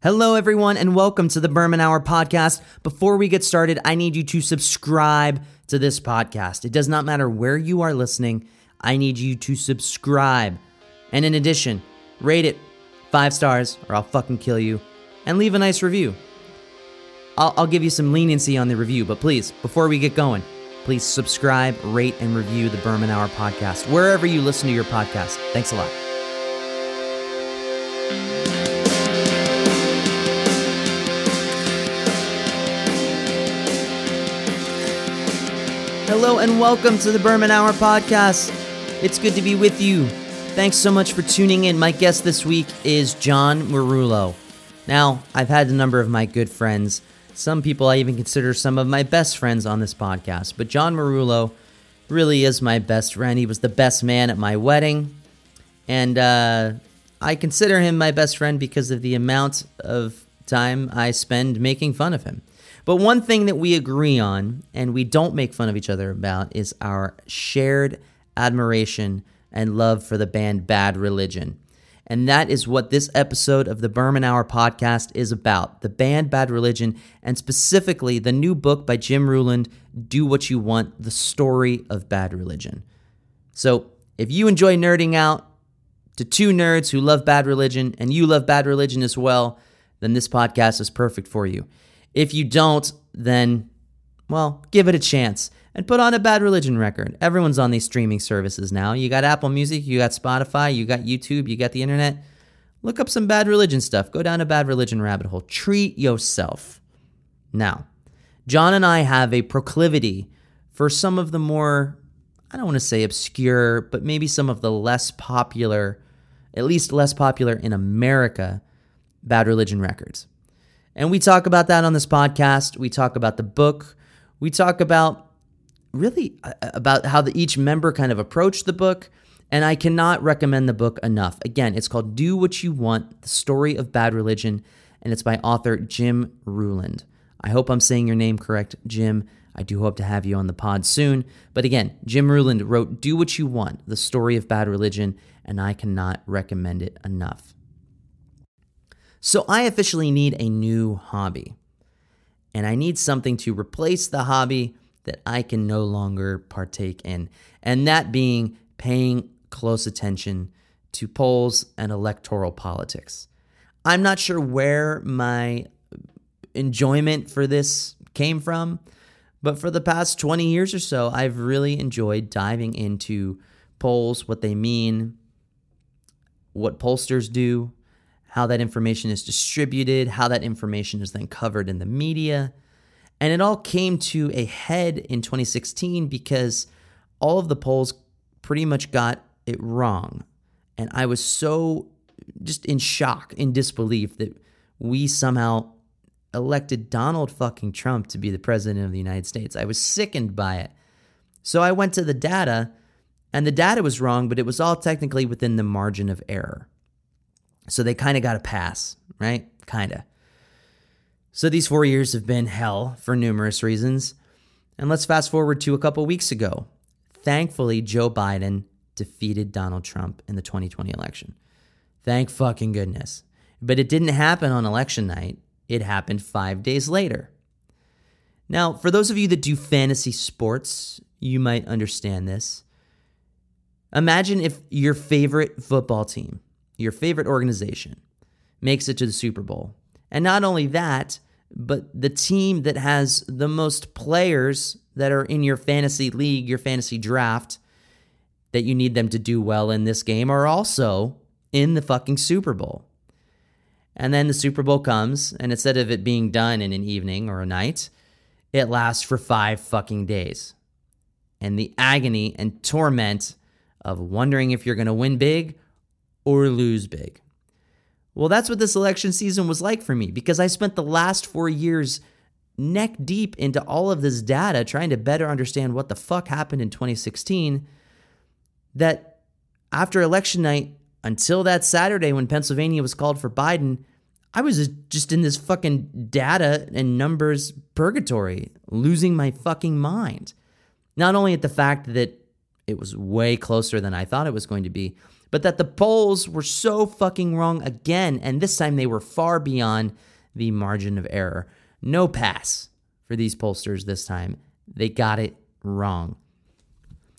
Hello, everyone, and welcome to the Berman Hour podcast. Before we get started, I need you to subscribe to this podcast. It does not matter where you are listening, I need you to subscribe. And in addition, rate it five stars or I'll fucking kill you, and leave a nice review. I'll, I'll give you some leniency on the review, but please, before we get going, please subscribe, rate, and review the Berman Hour podcast wherever you listen to your podcast. Thanks a lot. Hello and welcome to the Berman Hour podcast. It's good to be with you. Thanks so much for tuning in. My guest this week is John Marullo. Now, I've had a number of my good friends, some people I even consider some of my best friends on this podcast, but John Marullo really is my best friend. He was the best man at my wedding, and uh, I consider him my best friend because of the amount of time I spend making fun of him. But one thing that we agree on and we don't make fun of each other about is our shared admiration and love for the band Bad Religion. And that is what this episode of the Berman Hour podcast is about the band Bad Religion, and specifically the new book by Jim Ruland, Do What You Want The Story of Bad Religion. So if you enjoy nerding out to two nerds who love bad religion and you love bad religion as well, then this podcast is perfect for you. If you don't, then, well, give it a chance and put on a Bad Religion record. Everyone's on these streaming services now. You got Apple Music, you got Spotify, you got YouTube, you got the internet. Look up some Bad Religion stuff. Go down a Bad Religion rabbit hole. Treat yourself. Now, John and I have a proclivity for some of the more, I don't want to say obscure, but maybe some of the less popular, at least less popular in America, Bad Religion records. And we talk about that on this podcast. We talk about the book. We talk about really uh, about how the, each member kind of approached the book. And I cannot recommend the book enough. Again, it's called Do What You Want The Story of Bad Religion, and it's by author Jim Ruland. I hope I'm saying your name correct, Jim. I do hope to have you on the pod soon. But again, Jim Ruland wrote Do What You Want The Story of Bad Religion, and I cannot recommend it enough. So I officially need a new hobby. And I need something to replace the hobby that I can no longer partake in. And that being paying close attention to polls and electoral politics. I'm not sure where my enjoyment for this came from, but for the past 20 years or so, I've really enjoyed diving into polls, what they mean, what pollsters do, how that information is distributed, how that information is then covered in the media. And it all came to a head in 2016 because all of the polls pretty much got it wrong. And I was so just in shock, in disbelief that we somehow elected Donald fucking Trump to be the president of the United States. I was sickened by it. So I went to the data, and the data was wrong, but it was all technically within the margin of error. So they kind of got a pass, right? Kind of. So these four years have been hell for numerous reasons. And let's fast forward to a couple weeks ago. Thankfully, Joe Biden defeated Donald Trump in the 2020 election. Thank fucking goodness. But it didn't happen on election night, it happened five days later. Now, for those of you that do fantasy sports, you might understand this. Imagine if your favorite football team your favorite organization, makes it to the Super Bowl. And not only that, but the team that has the most players that are in your fantasy league, your fantasy draft, that you need them to do well in this game are also in the fucking Super Bowl. And then the Super Bowl comes, and instead of it being done in an evening or a night, it lasts for five fucking days. And the agony and torment of wondering if you're going to win big or lose big. Well, that's what this election season was like for me because I spent the last four years neck deep into all of this data trying to better understand what the fuck happened in 2016. That after election night, until that Saturday when Pennsylvania was called for Biden, I was just in this fucking data and numbers purgatory, losing my fucking mind. Not only at the fact that it was way closer than I thought it was going to be, but that the polls were so fucking wrong again, and this time they were far beyond the margin of error. No pass for these pollsters this time. They got it wrong.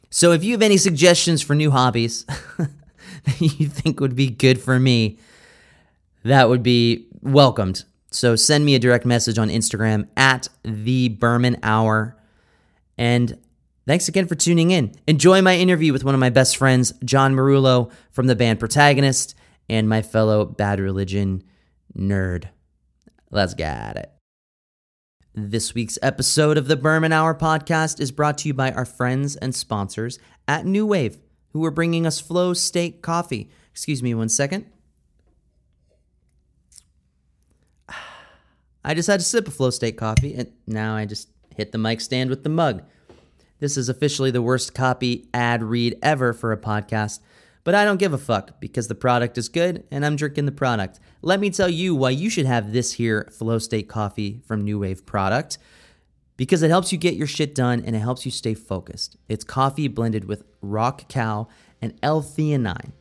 So if you have any suggestions for new hobbies that you think would be good for me, that would be welcomed. So send me a direct message on Instagram at the Berman Hour. And thanks again for tuning in. Enjoy my interview with one of my best friends, John Marullo from the band Protagonist, and my fellow Bad Religion nerd. Let's get it. This week's episode of the Berman Hour podcast is brought to you by our friends and sponsors at NooWave, who are bringing us Flow State Coffee. Excuse me one second. I just had a sip of Flow State coffee, and now I just hit the mic stand with the mug. This is officially the worst copy ad read ever for a podcast, but I don't give a fuck because the product is good and I'm drinking the product. Let me tell you why you should have this here Flow State coffee from NooWave product because it helps you get your shit done and it helps you stay focused. It's coffee blended with raw cacao and L-theanine.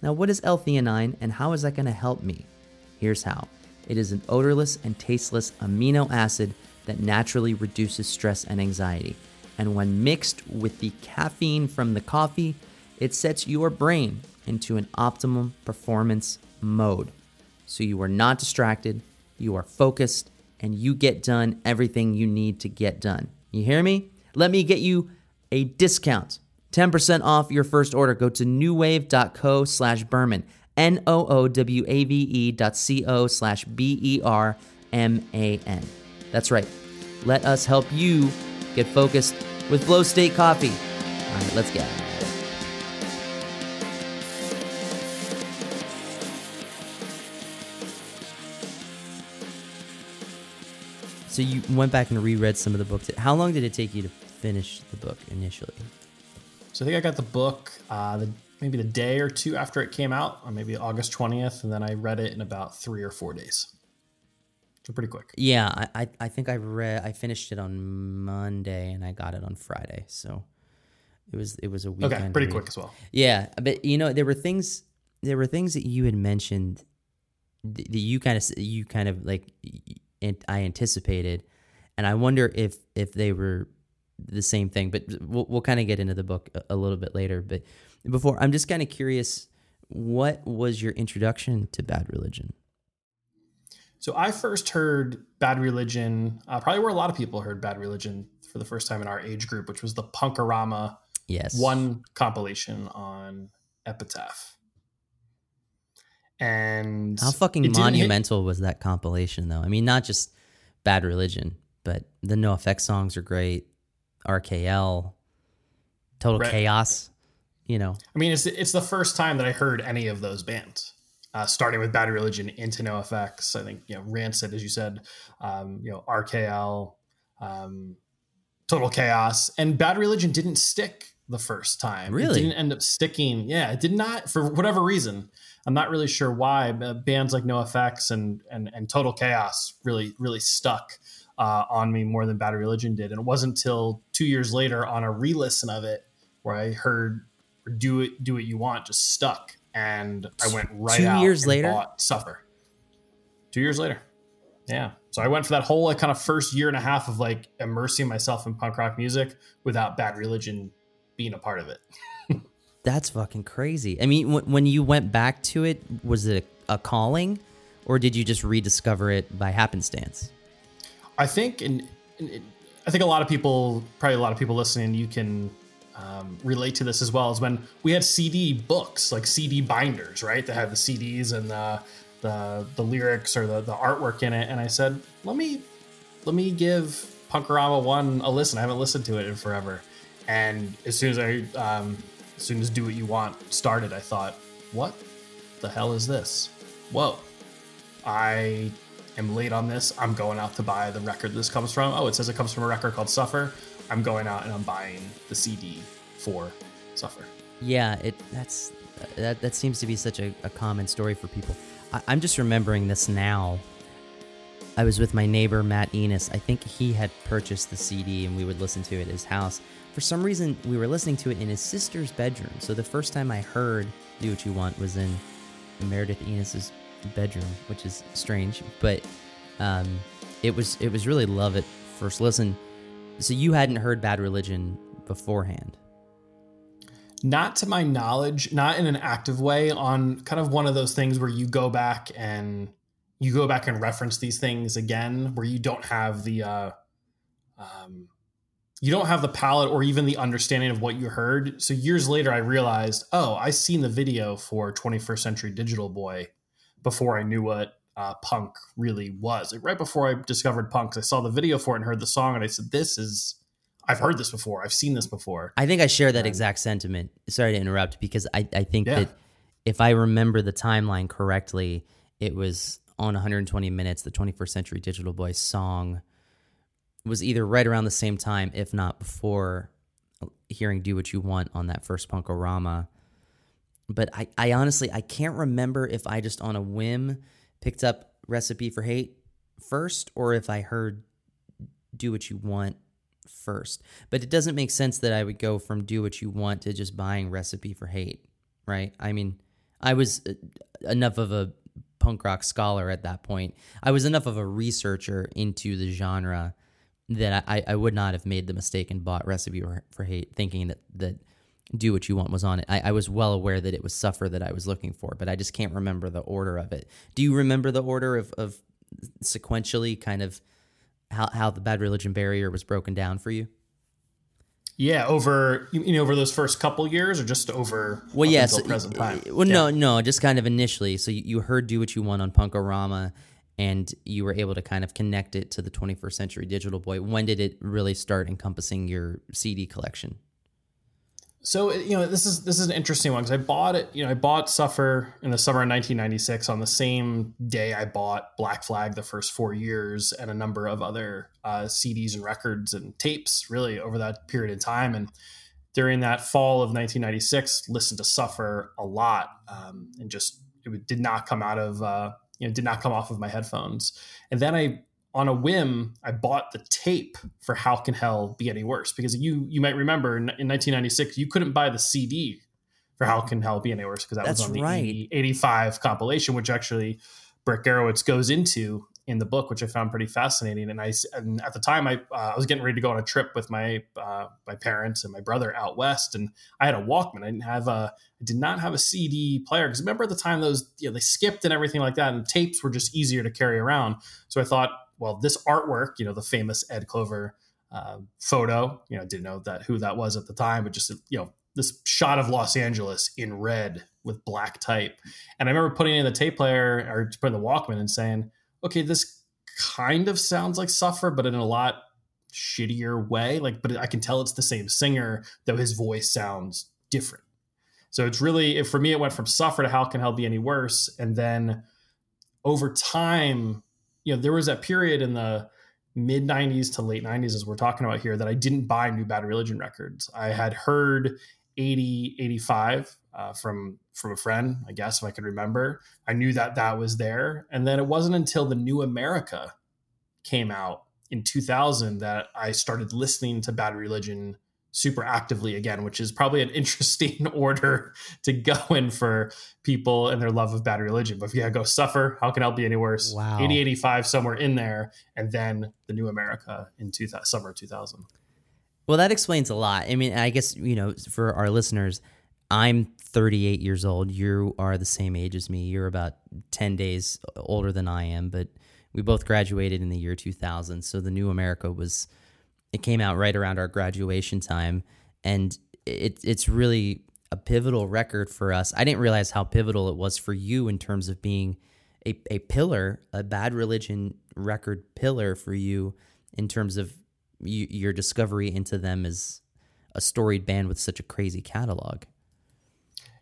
Now, what is L-theanine and how is that going to help me? Here's how. It is an odorless and tasteless amino acid that naturally reduces stress and anxiety. And when mixed with the caffeine from the coffee, it sets your brain into an optimum performance mode. So you are not distracted, you are focused, and you get done everything you need to get done. You hear me? Let me get you a discount. 10% off your first order. Go to noowave.co slash Berman. N O O W A V E dot C O slash B E R M A N. That's right. Let us help you get focused with Flow State Coffee. All right, let's get it. So you went back and reread some of the books. How long did it take you to finish the book initially? So I think I got the book uh, the, maybe the day or two after it came out, or maybe August 20th, and then I read it in about three or four days. So pretty quick. Yeah, I, I, think I read I finished it on Monday and I got it on Friday. So it was it was a weekend. Okay, pretty read. quick as well. Yeah, but you know there were things there were things that you had mentioned th- that you kind of you kind of like and I anticipated, and I wonder if if they were the same thing. But we'll we'll kind of get into the book a, a little bit later. But before, I'm just kind of curious, what was your introduction to Bad Religion? So I first heard Bad Religion, uh, probably where a lot of people heard Bad Religion for the first time in our age group, which was the Punkorama Yes, one compilation on Epitaph. And How fucking didn't hit- monumental was that compilation, though? I mean, not just Bad Religion, but the NoFX songs are great. RKL, Total Right. Chaos. You know, I mean, it's it's the first time that I heard any of those bands. Uh, starting with Bad Religion into NoFX. I think you know Rancid, as you said, um, you know RKL, um, Total Chaos, and Bad Religion didn't stick the first time. Really? it didn't end up sticking. Yeah, it did not for whatever reason. I'm not really sure why. But bands like NoFX and and and Total Chaos really really stuck uh, on me more than Bad Religion did, and it wasn't until two years later on a re-listen of it where I heard "Do It Do What You Want" just stuck, and I went right Two out years and later? bought Suffer. Two years later, yeah. So I went for that whole like kind of first year and a half of like immersing myself in punk rock music without Bad Religion being a part of it. that's fucking crazy. I mean, when, when you went back to it, was it a, calling, or did you just rediscover it by happenstance? I think, and I think a lot of people, probably a lot of people listening, you can um, relate to this as well. Is when we had CD books, like CD binders, right? That had the CDs and the the, the lyrics or the, the artwork in it. And I said, let me let me give Punkorama one a listen. I haven't listened to it in forever. And as soon as I, um, as soon as Do What You Want started, I thought, what the hell is this? Whoa. I am late on this. I'm going out to buy the record this comes from. Oh, it says it comes from a record called Suffer. I'm going out and I'm buying the CD for Suffer. Yeah, it that's that that seems to be such a, a common story for people. I, I'm just remembering this now. I was with my neighbor Matt Enos. I think he had purchased the CD and we would listen to it at his house. for some reason we were listening to it in his sister's bedroom. So the first time I heard "Do What You Want" was in Meredith Enos's bedroom, which is strange, but um, it was it was really love at first listen. So you hadn't heard Bad Religion beforehand. Not to my knowledge, not in an active way, on kind of one of those things where you go back and you go back and reference these things again, where you don't have the uh, um, you don't have the palette or even the understanding of what you heard. So years later, I realized, oh, I seen the video for 21st Century Digital Boy before I knew what uh, punk really was. Like right before I discovered punk, I saw the video for it and heard the song, and I said, "This is." I've heard this before. I've seen this before. I think I share that exact sentiment. Sorry to interrupt, because I, I think yeah. that if I remember the timeline correctly, it was on 120 minutes. The 21st Century Digital Boy song was either right around the same time, if not before hearing "Do What You Want" on that first Punkorama. But I, I honestly, I can't remember if I just on a whim picked up Recipe for Hate first or if I heard Do What You Want first. But it doesn't make sense that I would go from Do What You Want to just buying Recipe for Hate, right? I mean, I was uh, enough of a punk rock scholar at that point. I was enough of a researcher into the genre that I, I would not have made the mistake and bought Recipe for Hate thinking that that do what you want was on it. I, I, was well aware that it was suffer that I was looking for, but I just can't remember the order of it. Do you remember the order of, of sequentially kind of how, how the bad religion barrier was broken down for you? Yeah, over you know over those first couple years, or just over well, yes, present time. Well, yeah. no, no, just kind of initially. So you, you heard "Do What You Want" on Punkorama, and you were able to kind of connect it to the 21st Century Digital Boy. When did it really start encompassing your CD collection? So you know this is this is an interesting one because I bought it. You know, I bought Suffer in the summer of 1996 on the same day I bought Black Flag the first four years and a number of other uh, CDs and records and tapes really over that period of time. And during that fall of 1996, listened to Suffer a lot um, and just it did not come out of uh, you know did not come off of my headphones. And then I on a whim, I bought the tape for "How Can Hell Be Any Worse" because you you might remember in, 1996 you couldn't buy the CD for "How Can Hell Be Any Worse" because that That's was on the right. 85 compilation, which actually Brett Gurewitz goes into in the book, which I found pretty fascinating. And I and at the time I uh, I was getting ready to go on a trip with my uh, my parents and my brother out west, and I had a Walkman. I didn't have a I did not have a CD player because remember at the time those you know they skipped and everything like that, and tapes were just easier to carry around. So I thought well, this artwork, you know, the famous Ed Colver uh, photo, you know, didn't know that who that was at the time, but just you know, this shot of Los Angeles in red with black type. And I remember putting in the tape player or putting the Walkman and saying, okay, this kind of sounds like Suffer, but in a lot shittier way. Like, but I can tell it's the same singer, though his voice sounds different. So it's really, for me, it went from Suffer to How Can Hell Be Any Worse? And then over time, you know, there was that period in the mid 90s to late 90s, as we're talking about here, that I didn't buy new Bad Religion records. I had heard 80, 85 uh, from from a friend, I guess, if I could remember. I knew that that was there. And then it wasn't until the New America came out in 2000 that I started listening to Bad Religion super actively again, which is probably an interesting order to go in for people and their love of bad religion. But if you go suffer, how can it be any worse? Wow. 8085 somewhere in there, and then the new America in 2000, summer 2000. Well, that explains a lot. I mean, I guess, you know, for our listeners, I'm 38 years old. You are the same age as me. You're about 10 days older than I am, but we both graduated in the year 2000. So the new America was it came out right around our graduation time, and it, it's really a pivotal record for us. I didn't realize how pivotal it was for you in terms of being a, a pillar, a bad religion record pillar for you in terms of you, your discovery into them as a storied band with such a crazy catalog.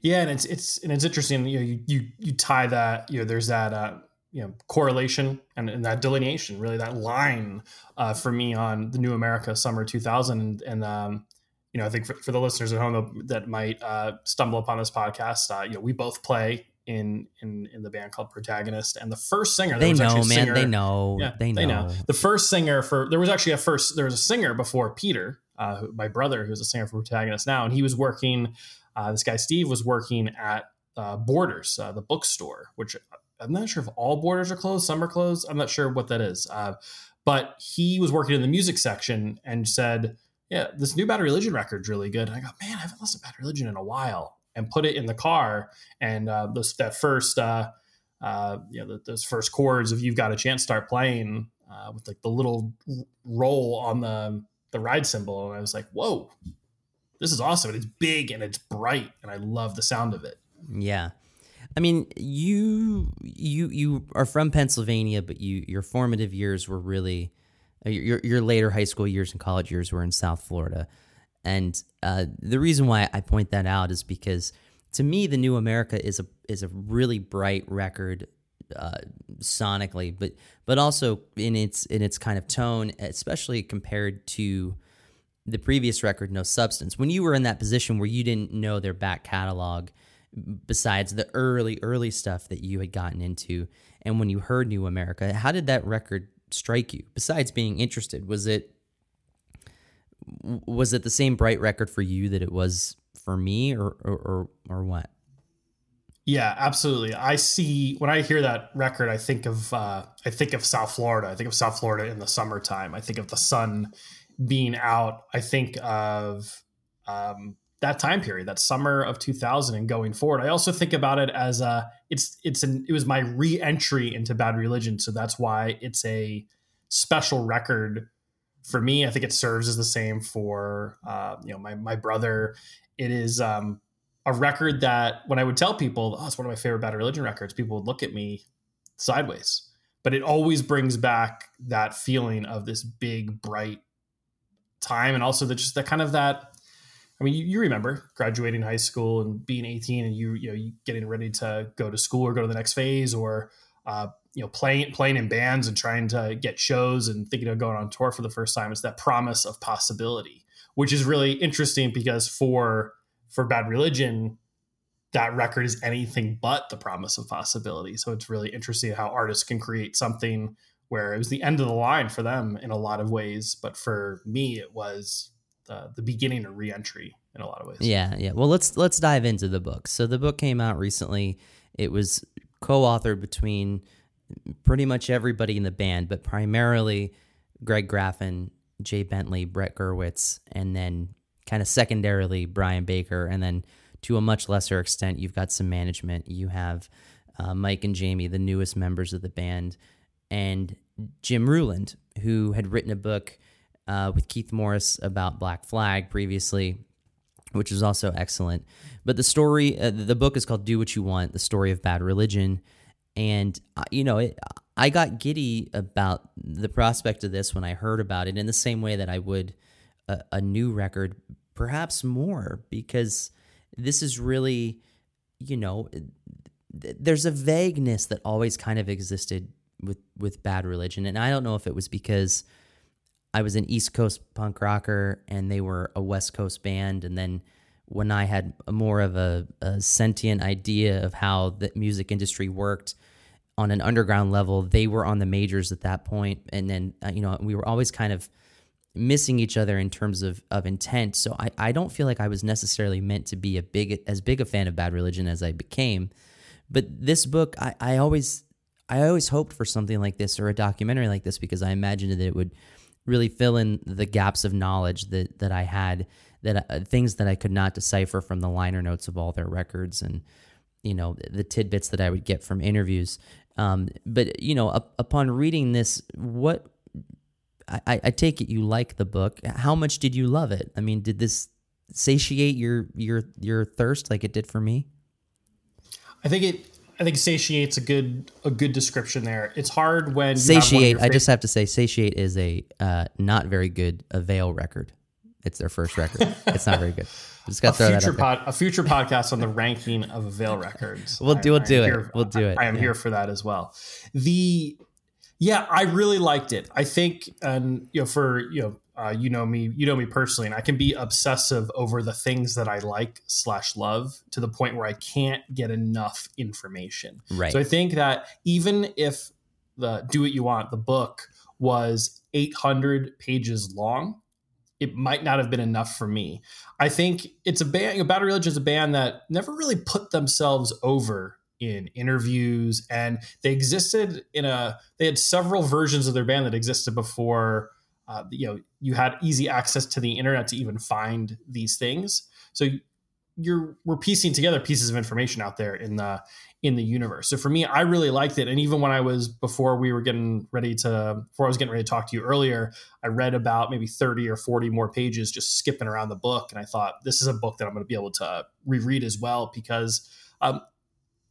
Yeah, and it's it's and it's interesting. You know, you you, you tie that. You know, there's that. Uh, you know correlation and, and that delineation really that line uh, for me on the new america summer 2000 and, and um, you know i think for, for, the listeners at home that might uh, stumble upon this podcast uh, you know we both play in in in the band called protagonist. And the first singer they know man. Singer, they know. Yeah, they know. they know. the first singer for there was actually a first there was a singer before peter uh, my brother, who's a singer for Protagonist now, and he was working. Uh, this guy Steve was working at uh, Borders, uh, the bookstore, which I'm not sure if all Borders are closed. Some are closed. I'm not sure what that is. Uh, but he was working in the music section and said, "Yeah, this new Bad Religion record's really good." And I go, "Man, I haven't listened to Bad Religion in a while." And put it in the car, and uh, those that first, uh, uh, you know, the, those first chords of "You've Got a Chance" start playing uh, with like the little roll on the the ride cymbal, and I was like, "Whoa, this is awesome! And it's big and it's bright, and I love the sound of it." Yeah. I mean, you you you are from Pennsylvania, but you your formative years were really uh, your your later high school years and college years were in South Florida, and uh, the reason why I point that out is because to me, the New America is a is a really bright record uh, sonically, but but also in its in its kind of tone, especially compared to the previous record, No Substance. When you were in that position where you didn't know their back catalog besides the early early stuff that you had gotten into and when you heard new america how did that record strike you? Besides being interested was it was it the same bright record for you that it was for me or or or, or what? Yeah absolutely. I see when i hear that record i think of uh, i think of south florida. I think of south florida in the summertime. I think of the sun being out. I think of um, that time period, that summer of 2000 and going forward. I also think about it as a it's it's an it was my re-entry into Bad Religion, so that's why it's a special record for me. I think it serves as the same for uh, you know my my brother. It is um, a record that when I would tell people, "Oh, it's one of my favorite Bad Religion records," people would look at me sideways. But it always brings back that feeling of this big, bright time, and also the, just that kind of that I mean, you, you, remember graduating high school and being 18 and you, you know, you getting ready to go to school or go to the next phase or, uh, you know, playing, playing in bands and trying to get shows and thinking of going on tour for the first time. It's that promise of possibility, which is really interesting because for, for bad religion, that record is anything but the promise of possibility. So it's really interesting how artists can create something where it was the end of the line for them in a lot of ways. But for me, it was the, the beginning of reentry in a lot of ways. Yeah, yeah. Well, let's let's dive into the book. So the book came out recently. It was co-authored between pretty much everybody in the band, but primarily Greg Graffin, Jay Bentley, Brett Gurewitz, and then kind of secondarily Brian Baker, and then to a much lesser extent, you've got some management. You have uh, Mike and Jamie, the newest members of the band, and Jim Ruland, who had written a book uh, with Keith Morris about Black Flag previously, which is also excellent. But the story, uh, the book is called "Do What You Want: The Story of Bad Religion," and uh, you know, it, I got giddy about the prospect of this when I heard about it, in the same way that I would a, a new record, perhaps more, because this is really, you know, there's a vagueness that always kind of existed with with Bad Religion, and I don't know if it was because I was an East Coast punk rocker and they were a West Coast band. And then when I had more of a, a sentient idea of how the music industry worked on an underground level, they were on the majors at that point. And then, uh, you know, we were always kind of missing each other in terms of, of intent. So I, I don't feel like I was necessarily meant to be a big as big a fan of Bad Religion as I became. But this book, I, I always I always hoped for something like this or a documentary like this because I imagined that it would really fill in the gaps of knowledge that that I had that uh, things that I could not decipher from the liner notes of all their records and you know the tidbits that I would get from interviews. Um, but you know, up, upon reading this, what I, I take it you like the book. How much did you love it? I mean, did this satiate your your your thirst like it did for me? I think it I think satiate's a good a good description there. It's hard when satiate. I just have to say, satiate is a uh, not very good Avail record. It's their first record. it's not very good. Just got to throw that pod, A future podcast on the ranking of Avail records. we'll do. We'll do it. Here, we'll do it. I, I am yeah. here for that as well. The yeah, I really liked it. I think, and you know, for you know, uh, you know me, you know me personally, and I can be obsessive over the things that I like slash love to the point where I can't get enough information. Right. So I think that even if the Do What You Want, the book was 800 pages long, it might not have been enough for me. I think it's a band. Bad Religion is a band that never really put themselves over in interviews, and they existed in a. They had several versions of their band that existed before. Uh, you know, you had easy access to the internet to even find these things. So you're we're piecing together pieces of information out there in the in the universe. So for me, I really liked it. And even when I was before we were getting ready to before I was getting ready to talk to you earlier, I read about maybe 30 or 40 more pages just skipping around the book. And I thought this is a book that I'm going to be able to reread as well because um,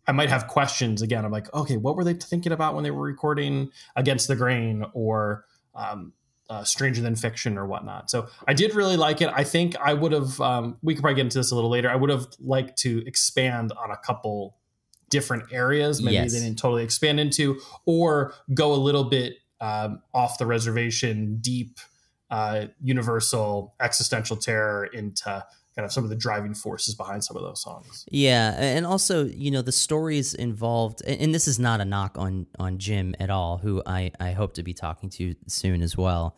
I might have questions again. I'm like, okay, what were they thinking about when they were recording Against the Grain or um, uh, Stranger Than Fiction or whatnot. So I did really like it. I think I would have, um, we could probably get into this a little later. I would have liked to expand on a couple different areas, maybe yes. they didn't totally expand into, or go a little bit um, off the reservation, deep, uh, universal existential terror into kind of some of the driving forces behind some of those songs. Yeah, and also you know the stories involved, and this is not a knock on on Jim at all, who I I hope to be talking to soon as well,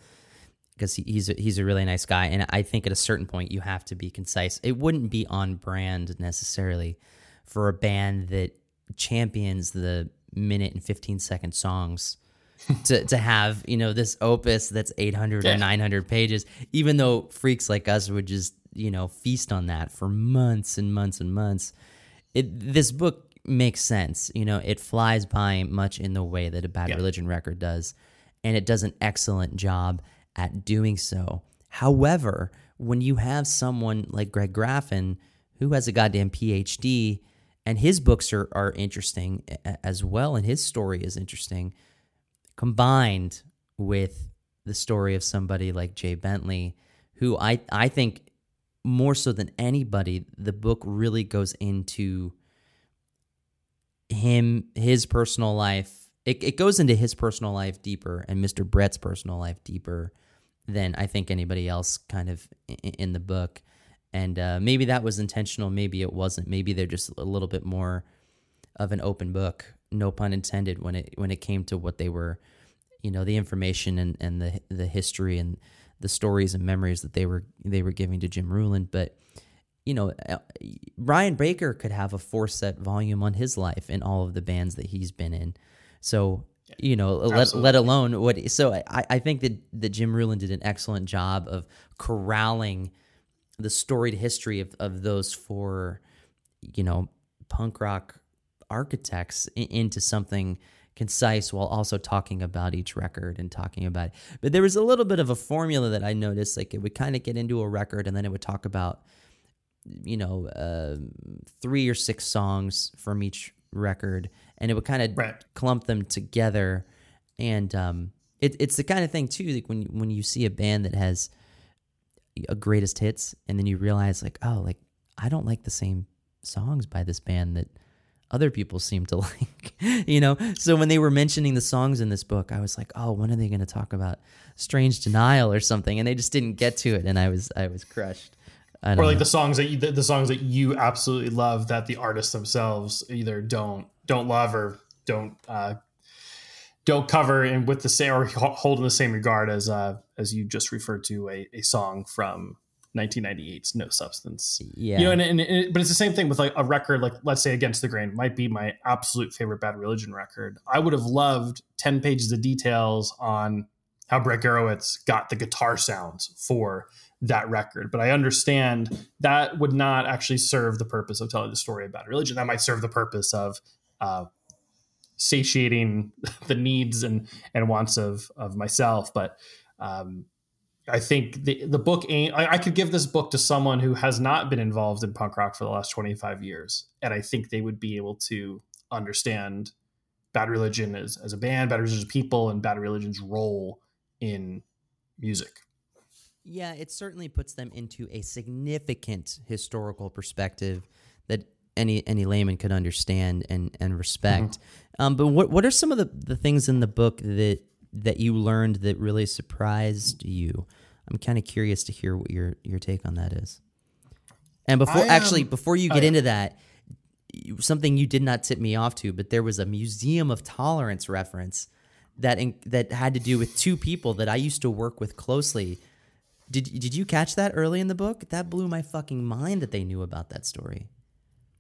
because he, he's a, he's a really nice guy, and I think at a certain point you have to be concise. It wouldn't be on brand necessarily for a band that champions the minute and 15 second songs to, to have you know this opus that's 800 yeah. or 900 pages even though freaks like us would just you know feast on that for months and months and months it this book makes sense you know it flies by much in the way that a bad yeah. religion record does and it does an excellent job at doing so however when you have someone like greg graffin who has a goddamn phd and his books are are interesting as well, and his story is interesting, combined with the story of somebody like Jay Bentley, who I I think more so than anybody, the book really goes into him, his personal life. It, it goes into his personal life deeper and Mr. Brett's personal life deeper than I think anybody else kind of in the book and uh, maybe that was intentional maybe it wasn't maybe they're just a little bit more of an open book no pun intended when it when it came to what they were you know the information and, and the the history and the stories and memories that they were they were giving to Jim Ruland. But you know uh, Brian Baker could have a four set volume on his life in all of the bands that he's been in. So you know let, let alone what so I, I think that that Jim Ruland did an excellent job of corralling the storied history of, of those four, you know, punk rock architects into something concise while also talking about each record and talking about it. But there was a little bit of a formula that I noticed, like it would kind of get into a record and then it would talk about, you know, uh, three or six songs from each record, and it would kind of right. clump them together. And um, it, it's the kind of thing too, like when when you see a band that has a greatest hits and then you realize like oh like i don't like the same songs by this band that other people seem to like you know? So when they were mentioning the songs in this book i was like oh when are they going to talk about strange denial or something? And they just didn't get to it and i was i was crushed. Or like know. the songs that you, the, the songs that you absolutely love that the artists themselves either don't don't love or don't uh, don't cover and with the same or hold in the same regard as uh, as you just referred to a, a song from 1998's No Substance. Yeah, you know, and, and, and, but it's the same thing with like a record like let's say Against the Grain might be my absolute favorite Bad Religion record. I would have loved 10 pages of details on how Brett Gurewitz got the guitar sounds for that record. But I understand that would not actually serve the purpose of telling the story of Bad Religion. That might serve the purpose of uh, satiating the needs and and wants of of myself but um, I think the the book ain't. I, I, could give this book to someone who has not been involved in punk rock for the last twenty five years, and I think they would be able to understand Bad Religion as as a band, Bad Religion as people, and Bad Religion's role in music. Yeah, it certainly puts them into a significant historical perspective that any any layman could understand and and respect. Mm-hmm. Um, but what what are some of the, the things in the book that that you learned that really surprised you? I'm kind of curious to hear what your your take on that is. And before um, actually before you get into that, something you did not tip me off to, but there was a Museum of Tolerance reference that in, that had to do with two people that I used to work with closely Did did you catch that early in the book? That blew my fucking mind that they knew about that story.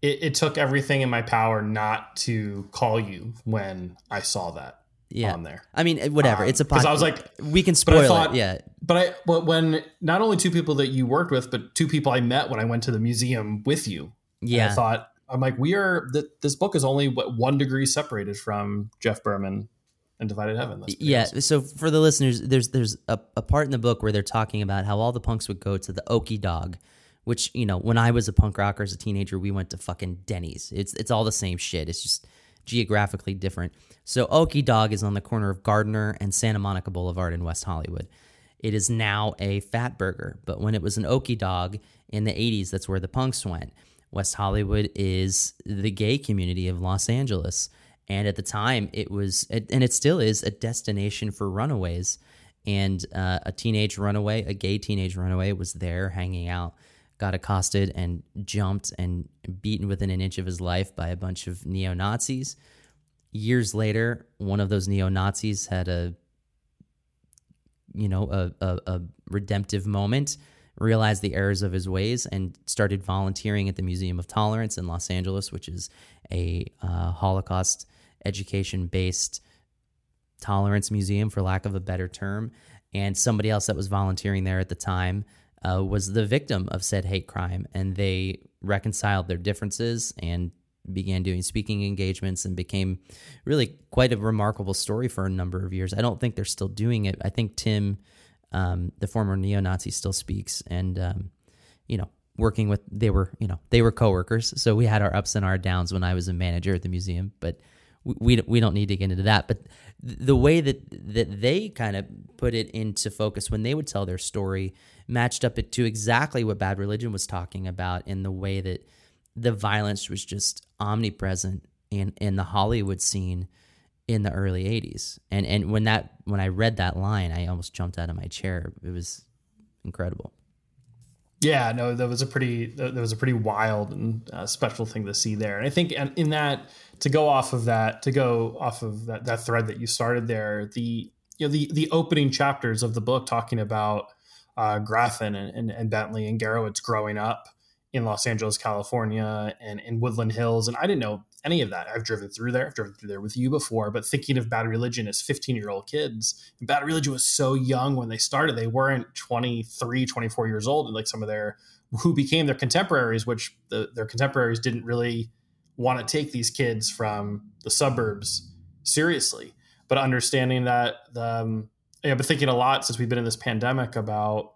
It, it took everything in my power not to call you when I saw that yeah. on there. I mean, whatever. Um, it's a podcast. I was like, we can spoil thought- it. Yeah. but I but when not only two people that you worked with, but two people I met when I went to the museum with you. Yeah. I thought I'm like we are that this book is only what one degree separated from Jeff Berman and Divided Heaven. Yeah. So for the listeners, there's there's a, a part in the book where they're talking about how all the punks would go to the Okie Dog, which you know when I was a punk rocker as a teenager, we went to fucking Denny's. It's it's all the same shit. It's just geographically different. So Okie Dog is on the corner of Gardner and Santa Monica Boulevard in West Hollywood. It is now a Fatburger, but when it was an Okie Dog in the 80s, that's where the punks went. West Hollywood is the gay community of Los Angeles. And at the time, it was, and it still is, a destination for runaways. And uh, a teenage runaway, a gay teenage runaway, was there hanging out, got accosted and jumped and beaten within an inch of his life by a bunch of neo Nazis. Years later, one of those neo Nazis had a, you know, a, a, a redemptive moment, realized the errors of his ways, and started volunteering at the Museum of Tolerance in Los Angeles, which is a uh, Holocaust education based tolerance museum, for lack of a better term. And somebody else that was volunteering there at the time uh, was the victim of said hate crime, and they reconciled their differences and began doing speaking engagements and became really quite a remarkable story for a number of years. I don't think they're still doing it. I think Tim, um, the former neo-Nazi, still speaks, and um, you know, working with they were you know they were coworkers, so we had our ups and our downs when I was a manager at the museum, but we we don't- need to get into that. But th- the way that that they kind of put it into focus when they would tell their story matched up to exactly what Bad Religion was talking about in the way that the violence was just omnipresent in in the Hollywood scene in the early 80s. And and when that when I read that line, I almost jumped out of my chair. It was incredible. Yeah, no, that was a pretty that was a pretty wild and uh, special thing to see there. And I think in that to go off of that to go off of that that thread that you started there, the you know the the opening chapters of the book talking about uh, Graffin and, and, and Bentley and Gurewitz growing up in Los Angeles, California, and in Woodland Hills, and I didn't know any of that. I've driven through there, I've driven through there with you before, but thinking of Bad Religion as 15 year old kids, Bad Religion was so young when they started. They weren't 23, 24 years old, and like some of their who became their contemporaries, which the, their contemporaries didn't really want to take these kids from the suburbs seriously. But understanding that, um, yeah, I've been thinking a lot since we've been in this pandemic about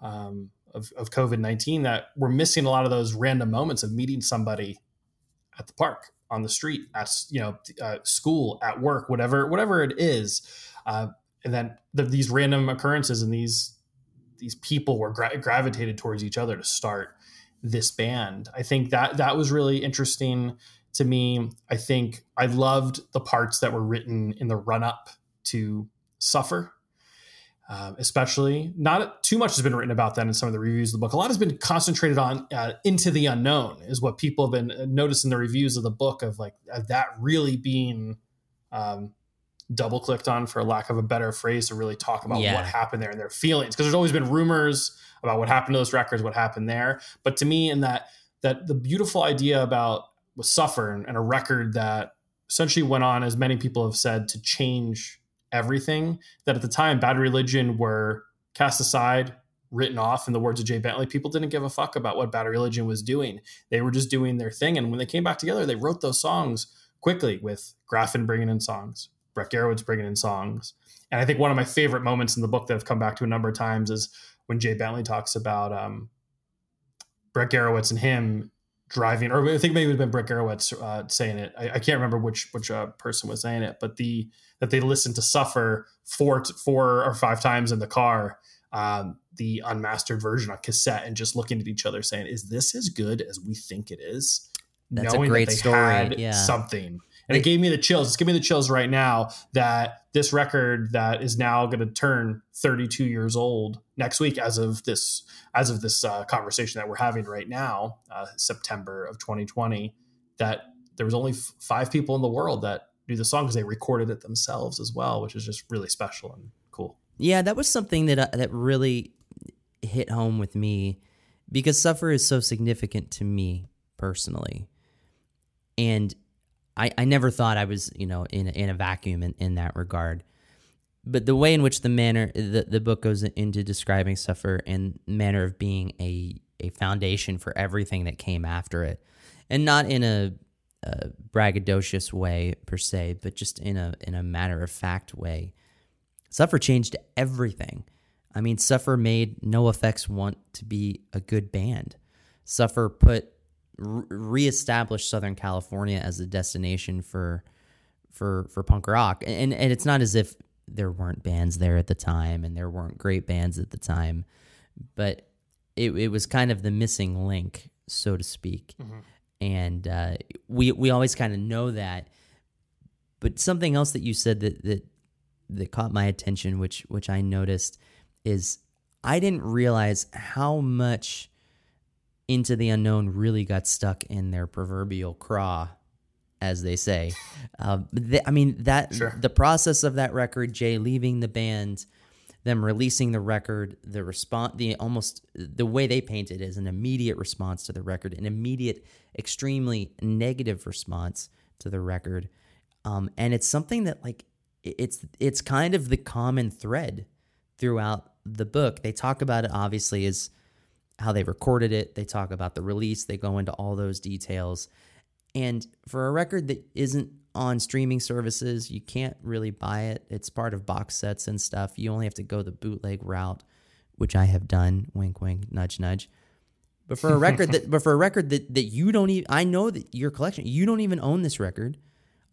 um, of, of COVID nineteen that we're missing a lot of those random moments of meeting somebody at the park, on the street, at you know, uh, school, at work, whatever whatever it is, uh, and then the, these random occurrences and these these people were gra- gravitated towards each other to start this band. I think that that was really interesting to me. I think I loved the parts that were written in the run up to Suffer um, especially. Not too much has been written about that in some of the reviews of the book. A lot has been concentrated on uh, into the unknown, is what people have been noticing the reviews of the book of like of that really being um, double clicked on, for lack of a better phrase, to really talk about Yeah. what happened there and their feelings. Because there's always been rumors about what happened to those records, what happened there. But to me, in that that the beautiful idea about with Suffer and, and a record that essentially went on, as many people have said, to change everything that at the time bad religion were cast aside written off in the words of jay bentley. People didn't give a fuck about what bad religion was doing. They were just doing their thing and when they came back together they wrote those songs quickly with graffin bringing in songs brett gurewitz bringing in songs. And i think one of my favorite moments in the book that i've come back to a number of times is when jay bentley talks about um, brett gurewitz and him driving, or I think maybe it would have been Brett Gurewitz uh, saying it. I, I can't remember which which uh, person was saying it, but the that they listened to "Suffer" four four or five times in the car, um, the unmastered version on cassette, and just looking at each other, saying, "Is this as good as we think it is?" That's a great story, had yeah. something, and it gave me the chills. It's giving me the chills right now that this record that is now going to turn 32 years old next week, as of this as of this uh, conversation that we're having right now, uh, September of 2020, that there was only f- five people in the world that knew the song because they recorded it themselves as well, which is just really special and cool. Yeah, that was something that uh, that really hit home with me because Suffer is so significant to me personally. And I, I never thought I was, you know, in, in a vacuum in, in that regard. But the way in which the manner the, the book goes into describing Suffer and manner of being a, a foundation for everything that came after it, and not in a, a braggadocious way per se, but just in a in a matter of fact way. Suffer changed everything. I mean, Suffer made NoFX want to be a good band. Suffer put reestablished Southern California as a destination for for for punk rock. And and it's not as if there weren't bands there at the time and there weren't great bands at the time, but it it was kind of the missing link, so to speak. Mm-hmm. And uh, we we always kind of know that. But something else that you said that that that caught my attention, which which I noticed, is I didn't realize how much into the unknown really got stuck in their proverbial craw, as they say. Uh, I mean that sure. the process of that record, Jay leaving the band, them releasing the record, the response, the almost the way they paint it is an immediate response to the record, an immediate, extremely negative response to the record, um, and it's something that like it's it's kind of the common thread throughout the book. They talk about it obviously as how they recorded it. They talk about the release. They go into all those details. And for a record that isn't on streaming services, you can't really buy it. It's part of box sets and stuff. You only have to go the bootleg route, which I have done. Wink, wink, nudge, nudge. But for a record that, but for a record that that you don't even, I know that your collection, you don't even own this record.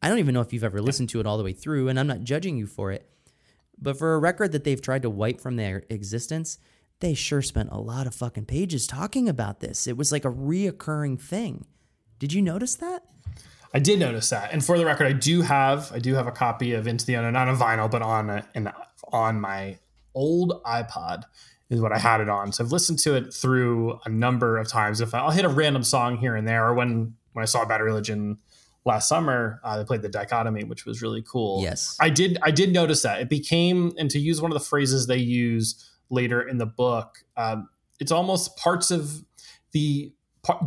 I don't even know if you've ever listened to it all the way through, and I'm not judging you for it. But for a record that they've tried to wipe from their existence, they sure spent a lot of fucking pages talking about this. It was like a reoccurring thing. Did you notice that? I did notice that. And for the record, I do have I do have a copy of Into the Unknown, not on vinyl, but on a, an, on my old iPod is what I had it on. So I've listened to it through a number of times. If I'll hit a random song here and there, or when when I saw Bad Religion last summer, uh, they played the Dichotomy, which was really cool. Yes, I did. I did notice that it became, and to use one of the phrases they use later in the book. Um, it's almost parts of the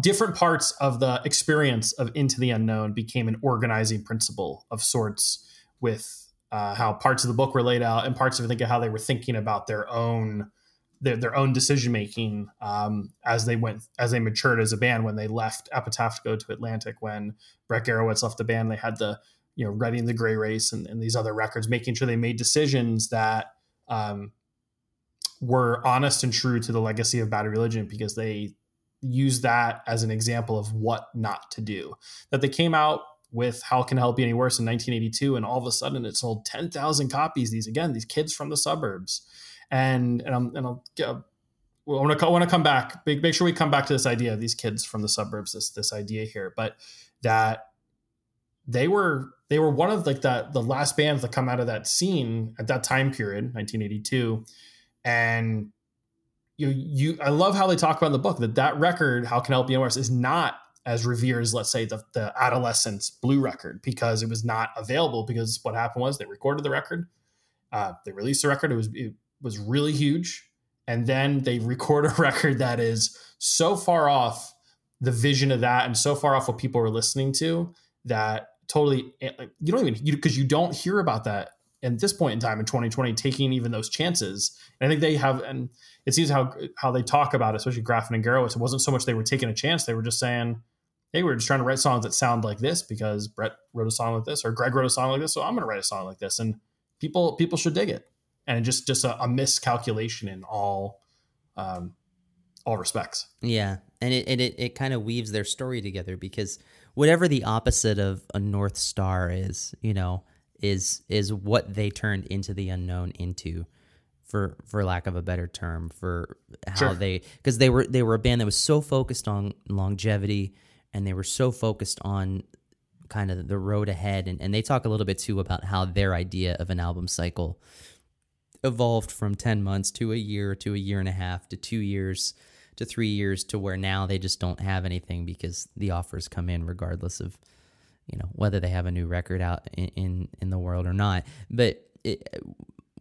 different parts of the experience of Into the Unknown became an organizing principle of sorts with uh, how parts of the book were laid out and parts of think of how they were thinking about their own their, their own decision making um, as they went as they matured as a band when they left Epitaph to go to Atlantic when Brett Gurewitz left the band they had the you know writing the Gray Race and, and these other records making sure they made decisions that um, were honest and true to the legacy of Bad Religion because they use that as an example of what not to do. That they came out with How Can Hell Be Any Worse in 1982, and all of a sudden it sold 10,000 copies. These again, these kids from the suburbs, and and I'm and I'll get. I want to want to come back. Make, make sure we come back to this idea of these kids from the suburbs. This this idea here, but that they were they were one of like the the last bands that come out of that scene at that time period, 1982, and you know, you I love how they talk about in the book that that record, How Can I Help You is not as revered as let's say the, the adolescence blue record because it was not available because what happened was they recorded the record uh, they released the record it was it was really huge and then they record a record that is so far off the vision of that and so far off what people were listening to that totally eh, you don't even because you, you don't hear about that at this point in time in 2020 taking even those chances. And I think they have, and it seems how how they talk about it, especially Graffin and Gurewitz. It wasn't so much they were taking a chance; they were just saying, "Hey, we're just trying to write songs that sound like this because Brett wrote a song like this, or Greg wrote a song like this, so I'm going to write a song like this." And people people should dig it. And just just a, a miscalculation in all um, all respects. Yeah, and it and it, it kind of weaves their story together because whatever the opposite of a north star is, you know is is what they turned into the unknown into for for lack of a better term for how sure. they because they were they were a band that was so focused on longevity and they were so focused on kind of the road ahead and, and they talk a little bit too about how their idea of an album cycle evolved from 10 months to a year to a year and a half to two years to three years to where now they just don't have anything because the offers come in regardless of you know whether they have a new record out in in, in the world or not. But it,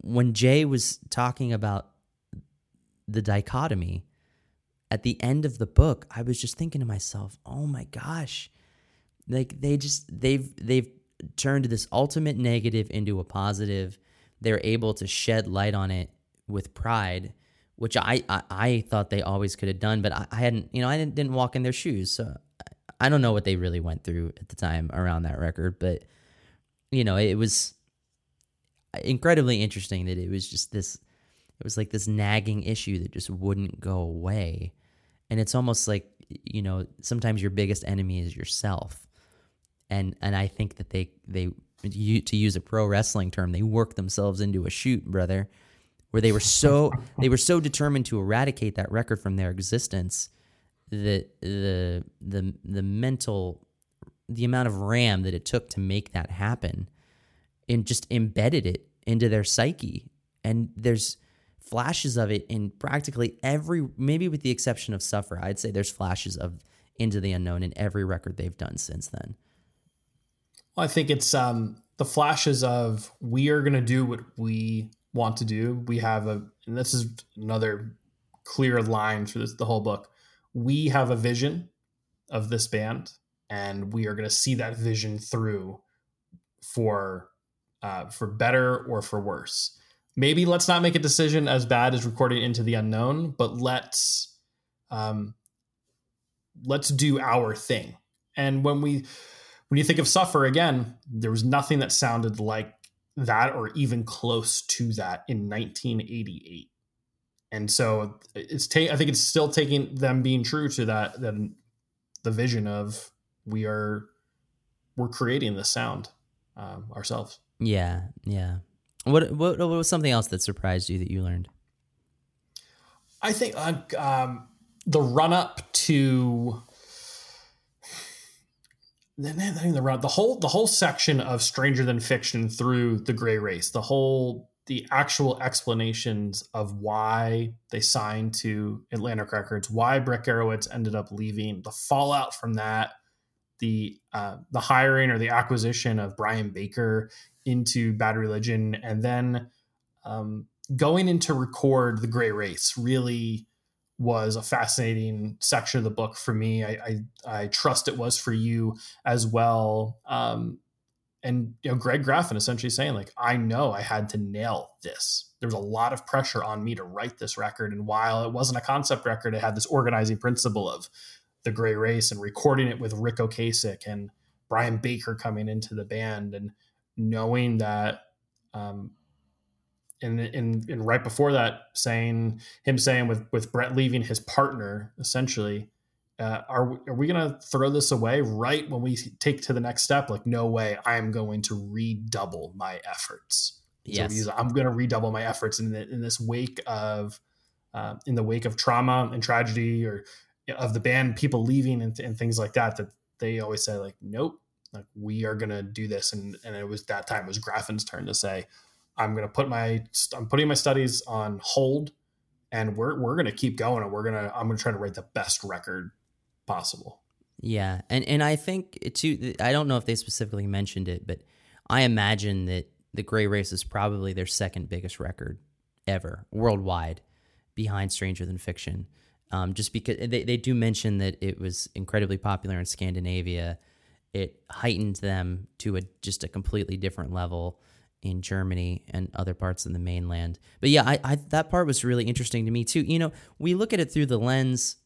when Jay was talking about the dichotomy at the end of the book, I was just thinking to myself, "Oh my gosh." Like they just they've they've turned this ultimate negative into a positive. They're able to shed light on it with pride, which I I, I thought they always could have done, but I, I hadn't, you know, I didn't, didn't walk in their shoes, so I don't know what they really went through at the time around that record, but you know, it was incredibly interesting that it was just this it was like this nagging issue that just wouldn't go away. And it's almost like, you know, sometimes your biggest enemy is yourself. And and I think that they they you, to use a pro wrestling term, they worked themselves into a shoot, brother, where they were so they were so determined to eradicate that record from their existence that the the the mental the amount of ram that it took to make that happen and just embedded it into their psyche. And there's flashes of it in practically every, maybe with the exception of Suffer, I'd say there's flashes of Into the Unknown in every record they've done since then. Well, I think it's um, the flashes of we are going to do what we want to do. We have a, and this is another clear line for this, the whole book. We have a vision of this band, and we are going to see that vision through for uh, for better or for worse. Maybe let's not make a decision as bad as recording into the unknown, but let's um, let's do our thing. And when we when you think of suffer again, there was nothing that sounded like that or even close to that in 1988. And so it's ta- I think it's still taking them being true to that that the vision of we are we're creating the sound um, ourselves. Yeah, yeah. What, what what was something else that surprised you that you learned? I think uh, um, the run up to the run the whole the whole section of Stranger Than Fiction through the Gray Race, the whole the actual explanations of why they signed to Atlantic Records, why Brett Gurewitz ended up leaving, the fallout from that, the uh, the hiring or the acquisition of Brian Baker into Bad Religion, and then um, going into record the Gray Race really was a fascinating section of the book for me. I I, I trust it was for you as well. Um, and you know, Greg Graffin essentially saying like, I know I had to nail this. There was a lot of pressure on me to write this record, and while it wasn't a concept record, it had this organizing principle of the Gray Race and recording it with Ric Ocasek and Brian Baker coming into the band and knowing that um and, and and right before that saying him saying with with Brett leaving his partner essentially uh, are are we gonna throw this away right when we take to the next step? Like no way. I am going to redouble my efforts. Yes. So I'm going to redouble my efforts in the, in this wake of uh, in the wake of trauma and tragedy or of the band people leaving and, and things like that that they always say like nope. Like we are gonna do this. And and it was that time it was graffin's turn to say i'm gonna put my i'm putting my studies on hold and we're we're gonna keep going and we're gonna i'm gonna try to write the best record possible yeah and and i think too i don't know if they specifically mentioned it but i imagine that the gray race is probably their second biggest record ever worldwide behind stranger than fiction um, just because they, they do mention that it was incredibly popular in scandinavia it heightened them to a just a completely different level in Germany and other parts of the mainland. But yeah, I, I that part was really interesting to me too. You know, we look at it through the lens,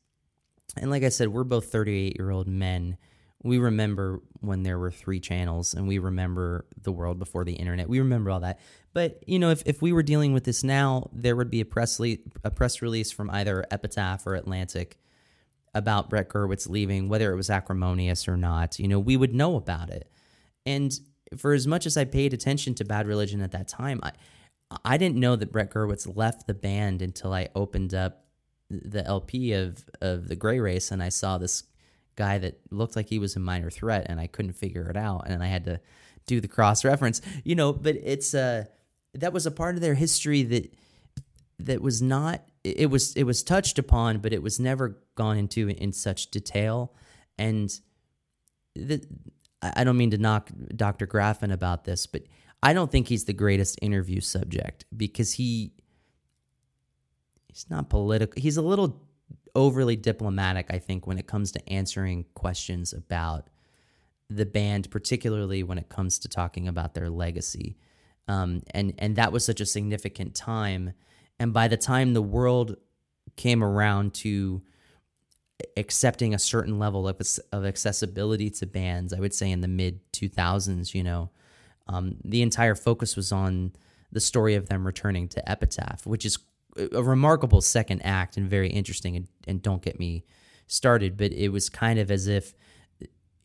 and like I said, we're both 38 year old men. We remember when there were three channels, and we remember the world before the internet. We remember all that. But you know, if, if we were dealing with this now, there would be a press le- a press release from either Epitaph or Atlantic about Brett Gurewitz leaving, whether it was acrimonious or not, you know, we would know about it. And for as much as I paid attention to Bad Religion at that time, I I didn't know that Brett Gurewitz left the band until I opened up the LP of of the Gray Race and I saw this guy that looked like he was a minor threat and I couldn't figure it out and I had to do the cross reference. You know, but it's uh that was a part of their history that that was not it was it was touched upon, but it was never gone into in such detail. And the, I don't mean to knock Dr. Graffin about this, but I don't think he's the greatest interview subject because he he's not political. He's a little overly diplomatic, I think, when it comes to answering questions about the band, particularly when it comes to talking about their legacy. Um, and and that was such a significant time. And by the time the world came around to accepting a certain level of, of accessibility to bands, I would say in the mid 2000s, you know, um, the entire focus was on the story of them returning to Epitaph, which is a remarkable second act and very interesting. And, and don't get me started, but it was kind of as if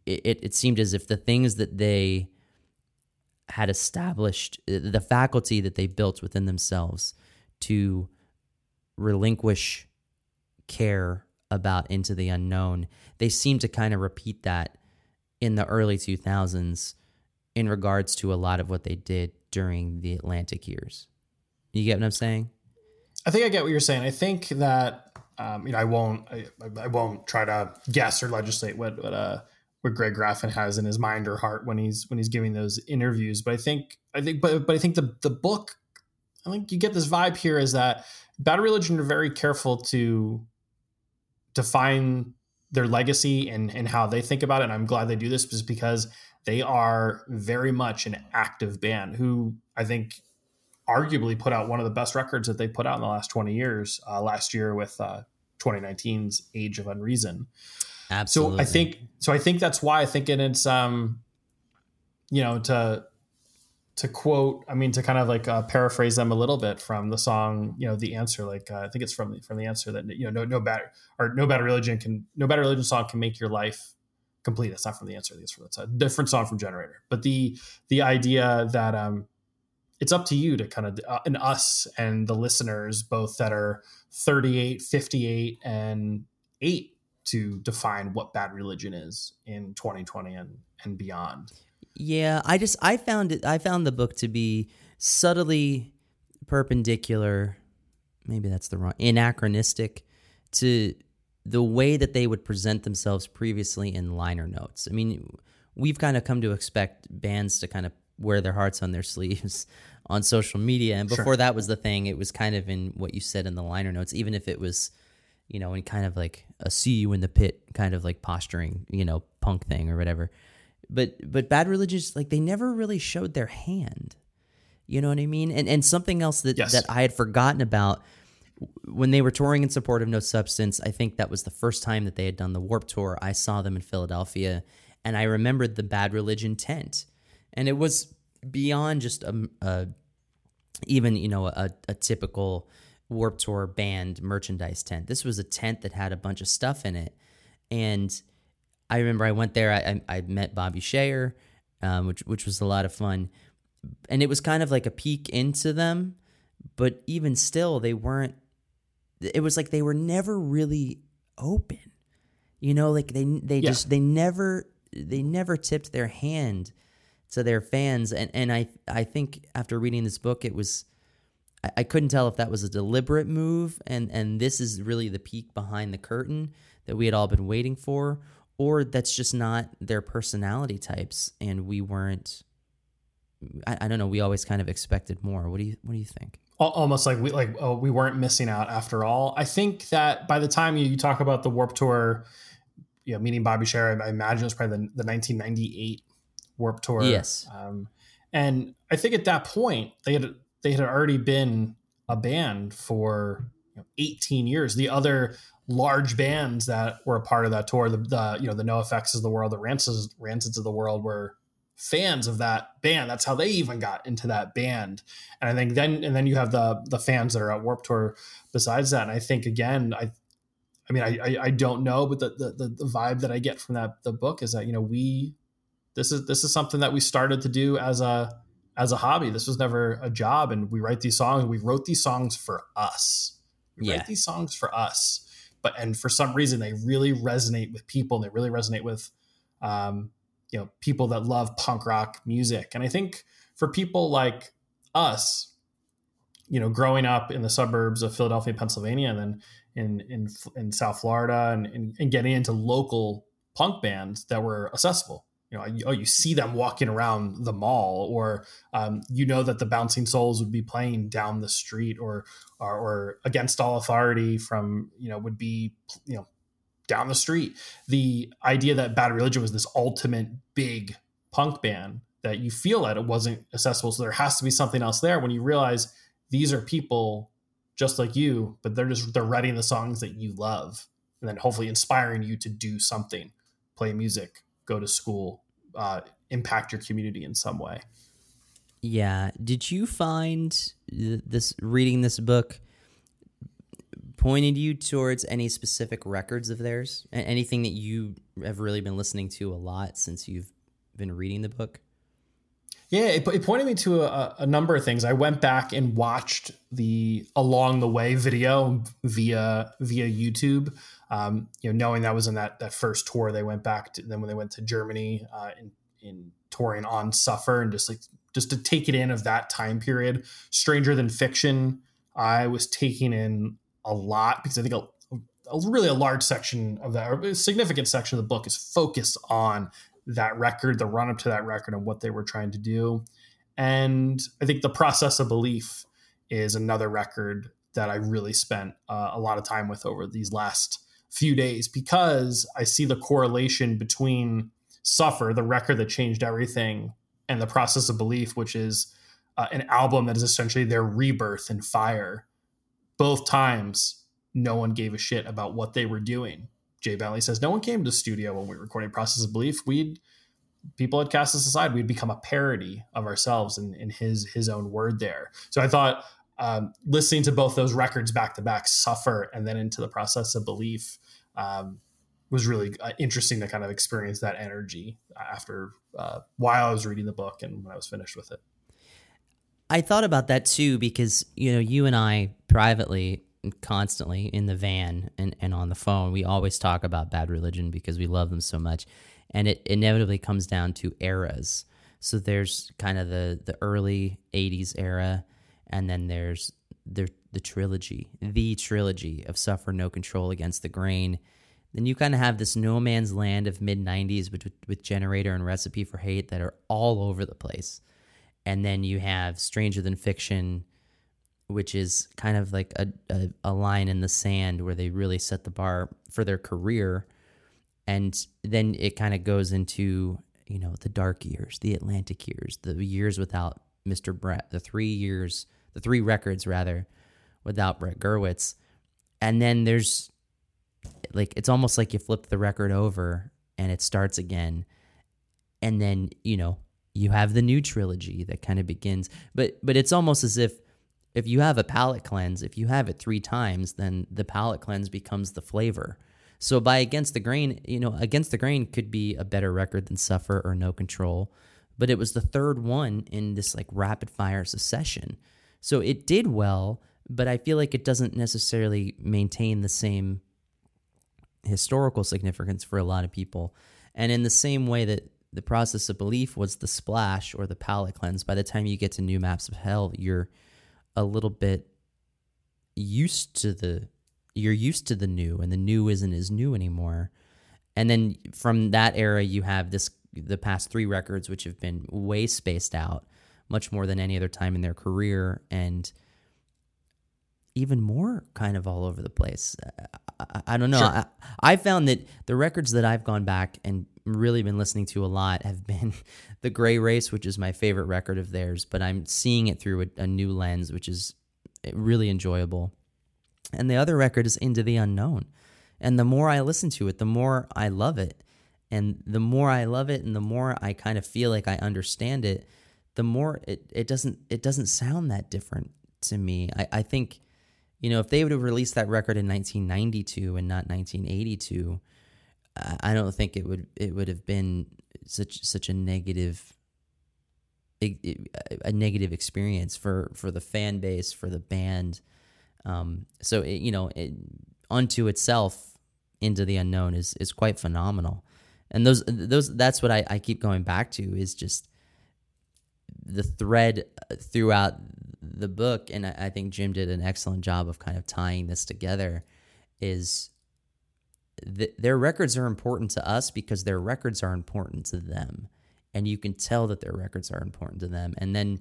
it, it seemed as if the things that they had established, the faculty that they built within themselves to relinquish care about Into the Unknown, they seem to kind of repeat that in the early 2000s in regards to a lot of what they did during the Atlantic years. You get what I'm saying? I think I get what you're saying. I think that um, you know I won't I, I, won't try to guess or legislate what what uh what Greg Graffin has in his mind or heart when he's when he's giving those interviews. But I think I think but but I think the the book I think you get this vibe here is that Bad Religion are very careful to define their legacy and and how they think about it. And I'm glad they do this just because they are very much an active band who I think arguably put out one of the best records that they put out in the last 20 years. Uh, last year with uh, 2019's Age of Unreason. Absolutely. So I think so. I think that's why I think it's um, you know, to to quote, I mean, to kind of like uh, paraphrase them a little bit from the song, you know, the answer. Like uh, I think it's from the, from the answer that you know, no no bad or no better religion can no better religion song can make your life complete. That's not from the answer. It's from that's a different song from Generator. But the the idea that um, it's up to you to kind of uh, and us and the listeners both that are 38 58 and 8 to define what bad religion is in 2020 and and beyond. Yeah i just i found it i found the book to be subtly perpendicular maybe that's the wrong anachronistic to the way that they would present themselves previously in liner notes. I mean we've kind of come to expect bands to kind of wear their hearts on their sleeves on social media. And before sure. that was the thing, it was kind of in what you said in the liner notes, even if it was, you know, in kind of like a see you in the pit kind of like posturing, you know, punk thing or whatever. But but bad religious, like they never really showed their hand. You know what I mean? And and something else that yes. that I had forgotten about when they were touring in support of No Substance, I think that was the first time that they had done the Warped Tour. I saw them in Philadelphia, and I remembered the Bad Religion tent, and it was beyond just a, a even you know a, a typical Warped Tour band merchandise tent. This was a tent that had a bunch of stuff in it, and I remember I went there. I, I, I met Bobby Schayer, um, which which was a lot of fun, and it was kind of like a peek into them, but even still, they weren't. It was like they were never really open, you know. Like they they yeah. just they never they never tipped their hand to their fans. And and I I think after reading this book, it was I, I couldn't tell if that was a deliberate move, and and this is really the peek behind the curtain that we had all been waiting for, or that's just not their personality types, and we weren't. I, I don't know. We always kind of expected more. What do you What do you think? almost like we like oh, we weren't missing out after all. I think that by the time you, you talk about the Warped Tour, you know, meeting Bobby Schayer, I imagine it was probably the, the 1998 Warped Tour. Yes. Um, and I think at that point they had they had already been a band for you know, 18 years. The other large bands that were a part of that tour, the, the you know the NoFX of the world, the Rancids, Rancids of the world, were fans of that band. That's how they even got into that band. And I think then and then you have the the fans that are at Warp Tour besides that. And I think again, I I mean I I, I don't know, but the, the the vibe that I get from that the book is that you know we this is this is something that we started to do as a as a hobby. This was never a job, and we write these songs. We wrote these songs for us. We yeah. write these songs for us, but and for some reason they really resonate with people. And they really resonate with, um, you know, people that love punk rock music. And I think for people like us, you know, growing up in the suburbs of Philadelphia, Pennsylvania, and then in in in South Florida, and, and, and getting into local punk bands that were accessible you know, oh, you see them walking around the mall, or um, you know that the Bouncing Souls would be playing down the street, or, or or Against All Authority from you know would be you know down the street. The idea that Bad Religion was this ultimate big punk band that you feel that it wasn't accessible, so there has to be something else there. When you realize these are people just like you, but they're just they're writing the songs that you love, and then hopefully inspiring you to do something, play music, go to school, uh, impact your community in some way. Yeah. Did you find this reading this book pointed you towards any specific records of theirs? Anything that you have really been listening to a lot since you've been reading the book? Yeah, it, it pointed me to a, a, number of things. I went back and watched the along the way video via via YouTube. Um, you know, knowing that was in that that first tour, they went back to then when they went to Germany uh, in in touring on Suffer and just like just to take it in of that time period. Stranger Than Fiction, I was taking in a lot because I think a, a really a large section of that, or a significant section of the book is focused on that record, the run up to that record, and what they were trying to do. And I think the process of belief is another record that I really spent uh, a lot of time with over these last few days because I see the correlation between Suffer, the record that changed everything, and the process of belief, which is uh, an album that is essentially their rebirth in fire. Both times, no one gave a shit about what they were doing. Jay Bentley says, No one came to the studio when we recording Process of Belief. We'd people had cast us aside. We'd become a parody of ourselves in, in his his own word there. So I thought um, listening to both those records back to back, Suffer and then into the Process of Belief, um, was really uh, interesting to kind of experience that energy after uh, while I was reading the book and when I was finished with it. I thought about that too because you know you and I privately constantly in the van and, and on the phone. We always talk about bad religion because we love them so much. And it inevitably comes down to eras. So there's kind of the, the early 80s era, and then there's the, the trilogy, the trilogy of Suffer No Control Against the Grain. Then you kind of have this no man's land of mid 90s with, with Generator and Recipe for Hate that are all over the place. And then you have Stranger Than Fiction, which is kind of like a, a, a, line in the sand where they really set the bar for their career. And then it kind of goes into, you know, the dark years, the Atlantic years, the years without Mr. Brett, the three years, the three records rather, without Brett Gurewitz. And then there's like, it's almost like you flip the record over and it starts again. And then, you know, you have the new trilogy that kind of begins. But but it's almost as if if you have a palate cleanse, if you have it three times, then the palate cleanse becomes the flavor. So by Against the Grain, you know, Against the Grain could be a better record than Suffer or No Control, but it was the third one in this like rapid fire succession. So it did well, but I feel like it doesn't necessarily maintain the same historical significance for a lot of people. And in the same way that the process of belief was the splash or the palate cleanse, by the time you get to New Maps of Hell, you're a little bit used to the you're used to the new and the new isn't as new anymore and then from that era you have this the past three records which have been way spaced out much more than any other time in their career and even more kind of all over the place uh, i, I don't know sure. I, I found that the records that i've gone back and really been listening to a lot have been The Gray Race, which is my favorite record of theirs, but I'm seeing it through a, a new lens, which is eh, really enjoyable. And the other record is Into the Unknown. And the more I listen to it, the more I love it. And the more I love it and the more I kind of feel like I understand it, the more it, it doesn't it doesn't sound that different to me. I, I think, you know, if they would have released that record in 1992 and not 1982, I don't think it would it would have been such such a negative a negative experience for for the fan base for the band. Um, so it, you know, it, unto itself, into the unknown is is quite phenomenal, and those those that's what I, I keep going back to is just the thread throughout the book, and I, I think Jim did an excellent job of kind of tying this together. Is th- their records are important to us because their records are important to them, and you can tell that their records are important to them. And then,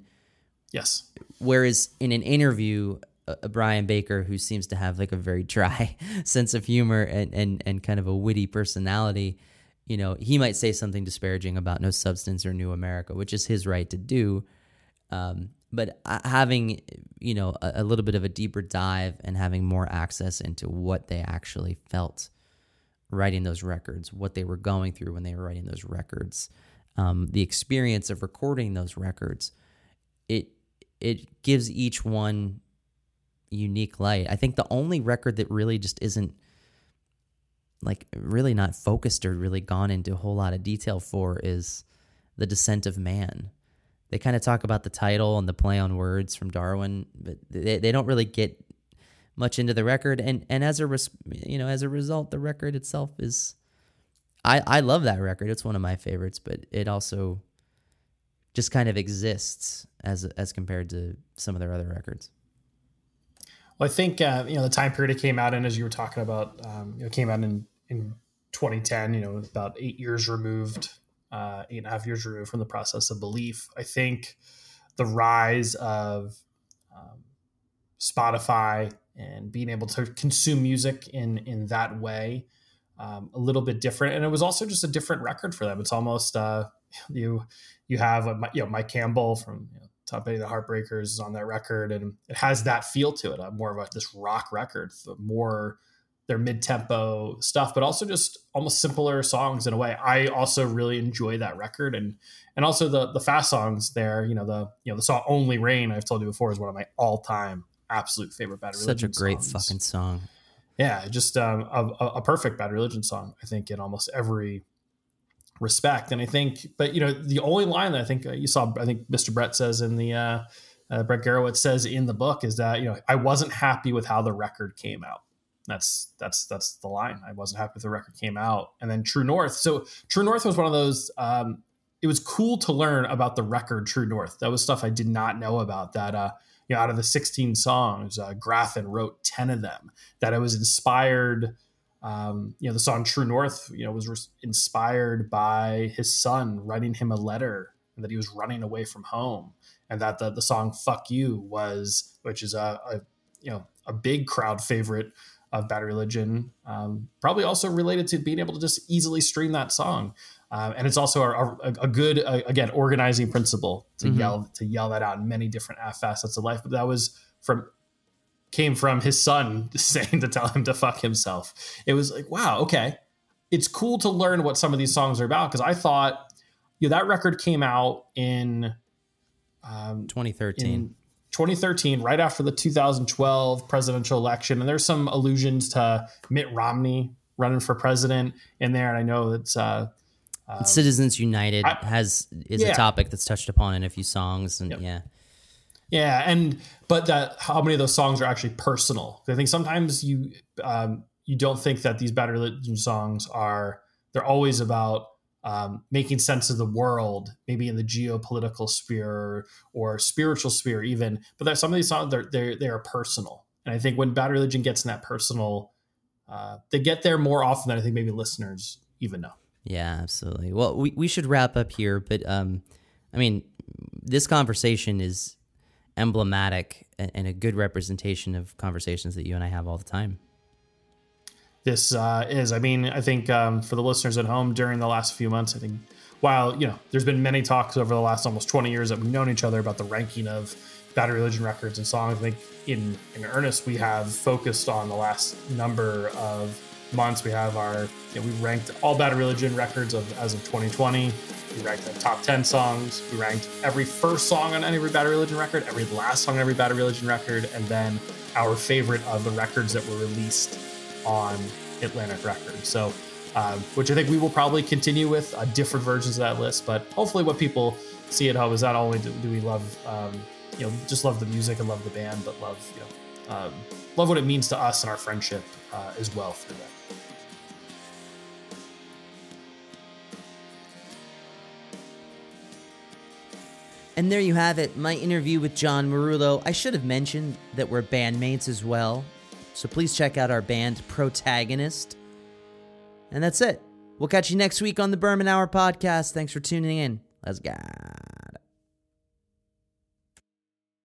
yes, whereas in an interview, uh, Brian Baker, who seems to have like a very dry sense of humor and, and, and kind of a witty personality, you know, he might say something disparaging about No Substance or New America, which is his right to do. Um, but uh, having, you know, a, a, little bit of a deeper dive and having more access into what they actually felt writing those records, what they were going through when they were writing those records, um, the experience of recording those records, it it gives each one unique light. I think the only record that really just isn't like really not focused or really gone into a whole lot of detail for is The Descent of Man. They kind of talk about the title and the play on words from Darwin, but they, they don't really get much into the record and and as a res, you know as a result the record itself is I I love that record. It's one of my favorites, but it also just kind of exists as as compared to some of their other records. Well, I think uh, you know the time period it came out in, as you were talking about, um, it came out in in 2010. You know, about eight years removed, uh, eight and a half years removed from the process of belief. I think the rise of um, Spotify and being able to consume music in in that way, um, a little bit different, and it was also just a different record for them. It's almost uh, you you have a, you know Mike Campbell from you know, Tom Petty and the Heartbreakers is on that record, and it has that feel to it. Uh, more of a, this rock record, the more their mid-tempo stuff, but also just almost simpler songs in a way. I also really enjoy that record, and and also the the fast songs there. You know the you know the song "Only Rain" I've told you before is one of my all-time absolute favorite Bad Religion. Such a great songs. fucking song. Yeah, just um, a, a perfect Bad Religion song. I think in almost every respect. And I think, but you know, the only line that I think uh, you saw, I think Mr. Brett says in the, uh, uh, Brett Gurewitz says in the book is that, you know, I wasn't happy with how the record came out. That's, that's, that's the line. I wasn't happy with the record came out. And then True North. So True North was one of those, um, it was cool to learn about the record True North. That was stuff I did not know about that, uh, you know, out of the 16 songs, uh, Graffin wrote 10 of them that it was inspired, um, you know, the song True North, you know, was re- inspired by his son writing him a letter and that he was running away from home. And that the, the song Fuck You was, which is a, a you know, a big crowd favorite of Bad Religion, um, probably also related to being able to just easily stream that song. Um, and it's also a, a, a good, again, organizing principle to mm-hmm. yell to yell that out in many different facets of life. But that was from came from his son saying to tell him to fuck himself. It was like, wow, okay. It's cool to learn what some of these songs are about because I thought, you know, that record came out in um, 2013. In 2013, right after the 2012 presidential election, and there's some allusions to Mitt Romney running for president in there. And I know that's uh, uh, Citizens United I, has is yeah. a topic that's touched upon in a few songs, and yep. yeah. Yeah, and but that how many of those songs are actually personal? I think sometimes you um, you don't think that these bad religion songs are they're always about um, making sense of the world, maybe in the geopolitical sphere or spiritual sphere, even. But there's some of these songs they're they they are personal, and I think when bad religion gets in that personal, uh, they get there more often than I think maybe listeners even know. Yeah, absolutely. Well, we we should wrap up here, but um, I mean, this conversation is emblematic and a good representation of conversations that you and I have all the time. This uh, is, I mean, I think um, for the listeners at home during the last few months, I think while, you know, there's been many talks over the last almost 20 years that we've known each other about the ranking of Bad Religion records and songs, I think in, in earnest, we have focused on the last number of months. We have our, you know, we ranked all Bad Religion records of as of 2020. We ranked the top 10 songs. We ranked every first song on every Bad Religion record, every last song on every Bad Religion record, and then our favorite of the records that were released on Atlantic Records. So, um, which I think we will probably continue with uh, different versions of that list. But hopefully, what people see at home is not only do, do we love, um, you know, just love the music and love the band, but love, you know, um, love what it means to us and our friendship uh, as well through that. And there you have it, my interview with John Marullo. I should have mentioned that we're bandmates as well. So please check out our band Protagonist. And that's it. We'll catch you next week on the Berman Hour podcast. Thanks for tuning in. Let's go.